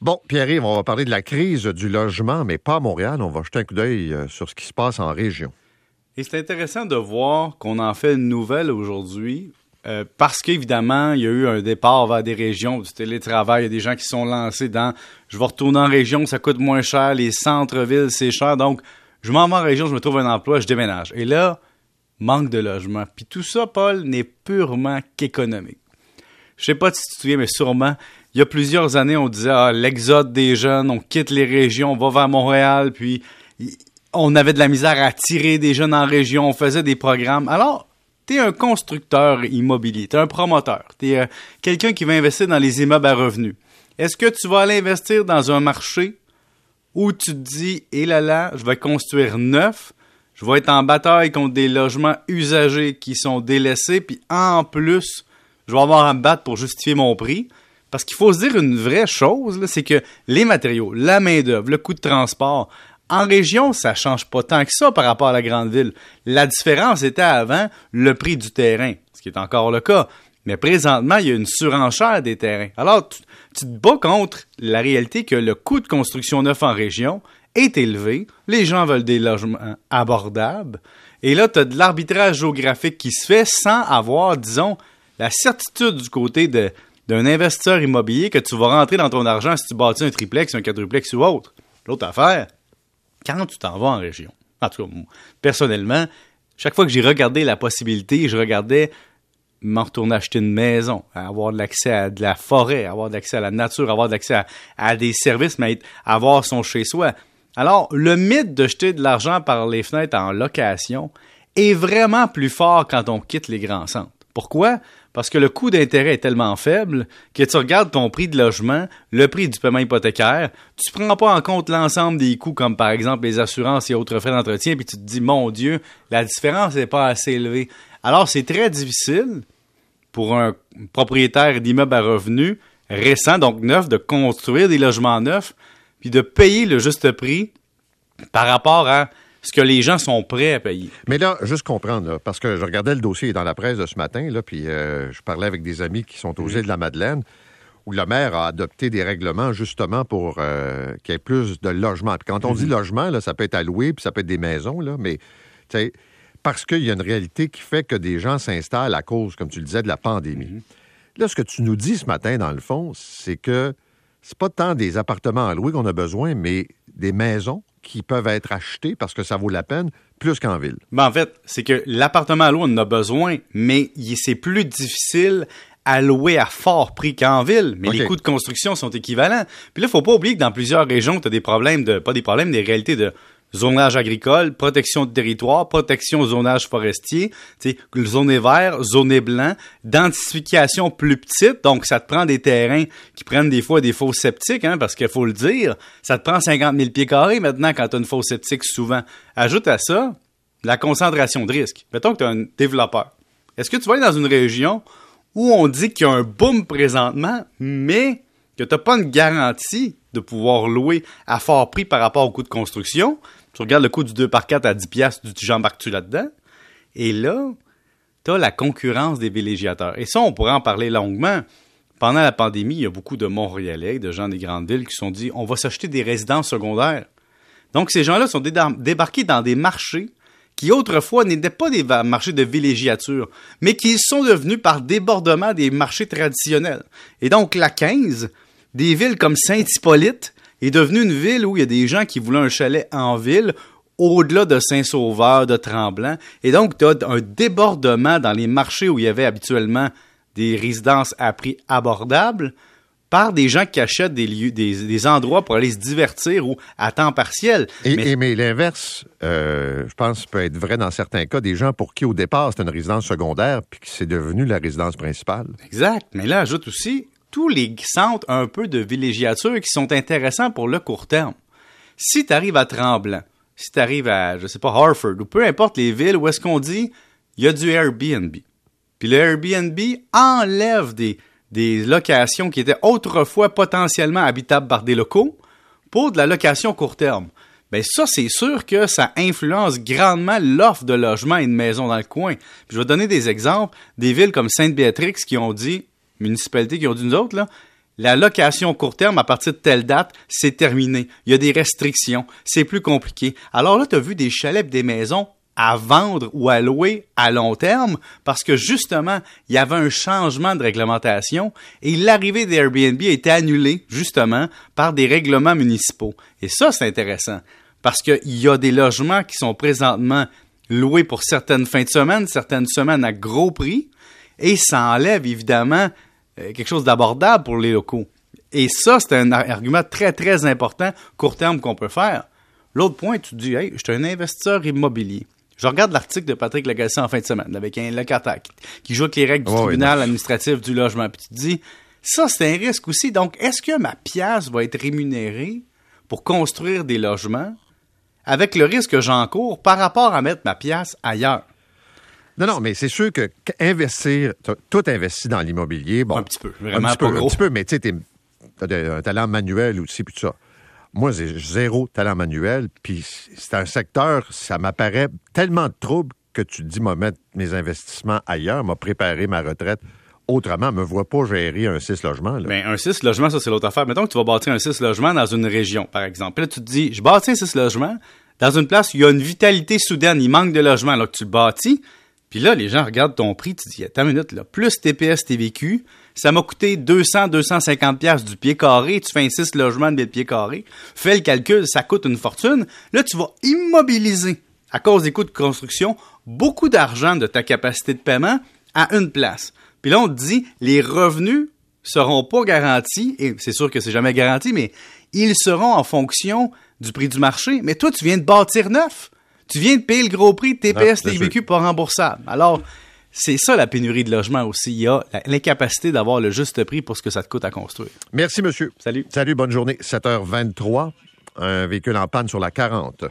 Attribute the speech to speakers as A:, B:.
A: Bon, Pierre-Yves, on va parler de la crise du logement, mais pas à Montréal. On va jeter un coup d'œil euh, sur ce qui se passe en région.
B: Et c'est intéressant de voir qu'on en fait une nouvelle aujourd'hui. Euh, parce qu'évidemment, il y a eu un départ vers des régions du télétravail. Il y a des gens qui sont lancés dans je vais retourner en région, ça coûte moins cher, les centres-villes, c'est cher. Donc, je m'en vais en région, je me trouve un emploi, je déménage. Et là, manque de logement. Puis tout ça, Paul, n'est purement qu'économique. Je sais pas si tu te souviens, mais sûrement, il y a plusieurs années, on disait ah, l'exode des jeunes, on quitte les régions, on va vers Montréal, puis on avait de la misère à attirer des jeunes en région, on faisait des programmes. Alors, tu es un constructeur immobilier, tu es un promoteur, tu es euh, quelqu'un qui va investir dans les immeubles à revenus. Est-ce que tu vas aller investir dans un marché où tu te dis, hé là là, je vais construire neuf, je vais être en bataille contre des logements usagés qui sont délaissés, puis en plus, je vais avoir à me battre pour justifier mon prix. Parce qu'il faut se dire une vraie chose, c'est que les matériaux, la main-d'œuvre, le coût de transport, en région, ça change pas tant que ça par rapport à la grande ville. La différence était avant le prix du terrain, ce qui est encore le cas. Mais présentement, il y a une surenchère des terrains. Alors, tu, tu te bats contre la réalité que le coût de construction neuf en région est élevé. Les gens veulent des logements abordables. Et là, tu as de l'arbitrage géographique qui se fait sans avoir, disons, la certitude du côté d'un investisseur immobilier que tu vas rentrer dans ton argent si tu bâtis un triplex, un quadruplex ou autre. L'autre affaire, quand tu t'en vas en région, en tout cas, personnellement, chaque fois que j'ai regardé la possibilité, je regardais m'en retourner acheter une maison, avoir de l'accès à de la forêt, avoir de l'accès à la nature, avoir de l'accès à, à, des services, mais avoir son chez-soi. Alors, le mythe de jeter de l'argent par les fenêtres en location est vraiment plus fort quand on quitte les grands centres. Pourquoi? Parce que le coût d'intérêt est tellement faible que tu regardes ton prix de logement, le prix du paiement hypothécaire, tu prends pas en compte l'ensemble des coûts comme par exemple les assurances et autres frais d'entretien, puis tu te dis, mon Dieu, la différence n'est pas assez élevée. Alors c'est très difficile pour un propriétaire d'immeuble à revenus récent, donc neuf, de construire des logements neufs, puis de payer le juste prix par rapport à ce que les gens sont prêts à payer.
A: Mais là, juste comprendre, parce que je regardais le dossier dans la presse de ce matin, là, puis euh, je parlais avec des amis qui sont aux îles de la Madeleine, où le maire a adopté des règlements justement pour euh, qu'il y ait plus de logements. Puis quand on dit mhm. logement, là, ça peut être alloué, puis ça peut être des maisons, là, mais parce qu'il y a une réalité qui fait que des gens s'installent à cause, comme tu le disais, de la pandémie. Mhm. Là, ce que tu nous dis ce matin, dans le fond, c'est que c'est pas tant des appartements à louer qu'on a besoin, mais des maisons qui peuvent être achetés parce que ça vaut la peine plus qu'en ville.
B: Ben en fait, c'est que l'appartement à louer, on en a besoin, mais c'est plus difficile à louer à fort prix qu'en ville, mais les coûts de construction sont équivalents. Puis là, il faut pas oublier que dans plusieurs régions, tu as des problèmes de pas des problèmes, des réalités de zonage agricole, protection de territoire, protection zonage forestier, zone vert, zone blanc, densification plus petite, donc ça te prend des terrains qui prennent des fois des faux sceptiques, hein, parce qu'il faut le dire, ça te prend 50 000 pieds carrés maintenant quand tu as une fausse sceptique souvent. Ajoute à ça la concentration de risque. Mettons que tu as un développeur. Est-ce que tu vas aller dans une région où on dit qu'il y a un boom présentement, mais que tu n'as pas une garantie de pouvoir louer à fort prix par rapport au coût de construction, tu regardes le coût du 2 par 4 à 10 piastres, tu j'embarques-tu là-dedans? Et là, tu as la concurrence des villégiateurs. Et ça, on pourrait en parler longuement. Pendant la pandémie, il y a beaucoup de Montréalais, de gens des grandes villes qui se sont dit on va s'acheter des résidences secondaires. Donc, ces gens-là sont débarqués dans des marchés qui autrefois n'étaient pas des marchés de villégiature, mais qui sont devenus par débordement des marchés traditionnels. Et donc, la 15, des villes comme Saint-Hippolyte, est devenue une ville où il y a des gens qui voulaient un chalet en ville au-delà de Saint-Sauveur, de Tremblant. Et donc, tu as un débordement dans les marchés où il y avait habituellement des résidences à prix abordables par des gens qui achètent des lieux, des, endroits pour aller se divertir ou à temps partiel.
A: Et, mais, l'inverse, euh, je pense, peut être vrai dans certains cas, des gens pour qui au départ c'était une résidence secondaire puis qui c'est devenu la résidence principale.
B: Exact. Mais là, ajoute aussi, tous les centres un peu de villégiature qui sont intéressants pour le court terme. Si tu arrives à Tremblant, si tu arrives à, je sais pas, Harford, ou peu importe les villes où est-ce qu'on dit, il y a du Airbnb. Puis le Airbnb enlève des, des locations qui étaient autrefois potentiellement habitables par des locaux pour de la location court terme. Ben ça, c'est sûr que ça influence grandement l'offre de logement et de maisons dans le coin. Je vais donner des exemples des villes comme Sainte-Béatrix qui ont dit municipalités qui ont dit nous autres, là, la location court terme à partir de telle date, c'est terminé. Il y a des restrictions. C'est plus compliqué. Alors là, tu as vu des chalets des maisons à vendre ou à louer à long terme parce que justement, il y avait un changement de réglementation et l'arrivée d'Airbnb a été annulée justement par des règlements municipaux. Et ça, c'est intéressant parce qu'il y a des logements qui sont présentement loués pour certaines fins de semaine, certaines semaines à gros prix et ça enlève évidemment quelque chose d'abordable pour les locaux. Et ça, c'est un argument très, très important, court terme, qu'on peut faire. L'autre point, tu te dis, hey, je suis un investisseur immobilier. Je regarde l'article de Patrick Lagacé en fin de semaine avec un locataire qui, joue avec les règles du tribunal administratif du logement. Puis tu te dis, ça, c'est un risque aussi. Donc, est-ce que ma pièce va être rémunérée pour construire des logements avec le risque que j'encours par rapport à mettre ma pièce ailleurs?
A: Non, non, mais c'est sûr que investir, tout investi dans l'immobilier, bon.
B: Un petit peu, vraiment un petit peu,
A: Un petit peu, mais tu sais, t'as un talent manuel aussi, puis tout ça. Moi, j'ai zéro talent manuel, puis c'est un secteur, ça m'apparaît tellement de troubles que tu te dis, moi, mettre mes investissements ailleurs, m'a préparé ma retraite autrement, me vois pas gérer un 6 logements.
B: Mais ben, un 6 logements, ça, c'est l'autre affaire. Mettons que tu vas bâtir un 6 logements dans une région, par exemple. là, tu te dis, je bâtis un 6 logements dans une place où il y a une vitalité soudaine, il manque de logements, alors que tu le bâtis. Puis là, les gens regardent ton prix, tu dis, attends une minute, là, plus TPS TVQ, ça m'a coûté 200, 250 pièces du pied carré, tu fais un 6 logements de pied carré, fais le calcul, ça coûte une fortune. Là, tu vas immobiliser, à cause des coûts de construction, beaucoup d'argent de ta capacité de paiement à une place. Puis là, on te dit, les revenus seront pas garantis, et c'est sûr que c'est jamais garanti, mais ils seront en fonction du prix du marché. Mais toi, tu viens de bâtir neuf. Tu viens de payer le gros prix TPS, TVQ pas remboursable. Alors, c'est ça la pénurie de logement aussi. Il y a l'incapacité d'avoir le juste prix pour ce que ça te coûte à construire.
A: Merci, monsieur.
B: Salut.
A: Salut, bonne journée. 7h23, un véhicule en panne sur la 40.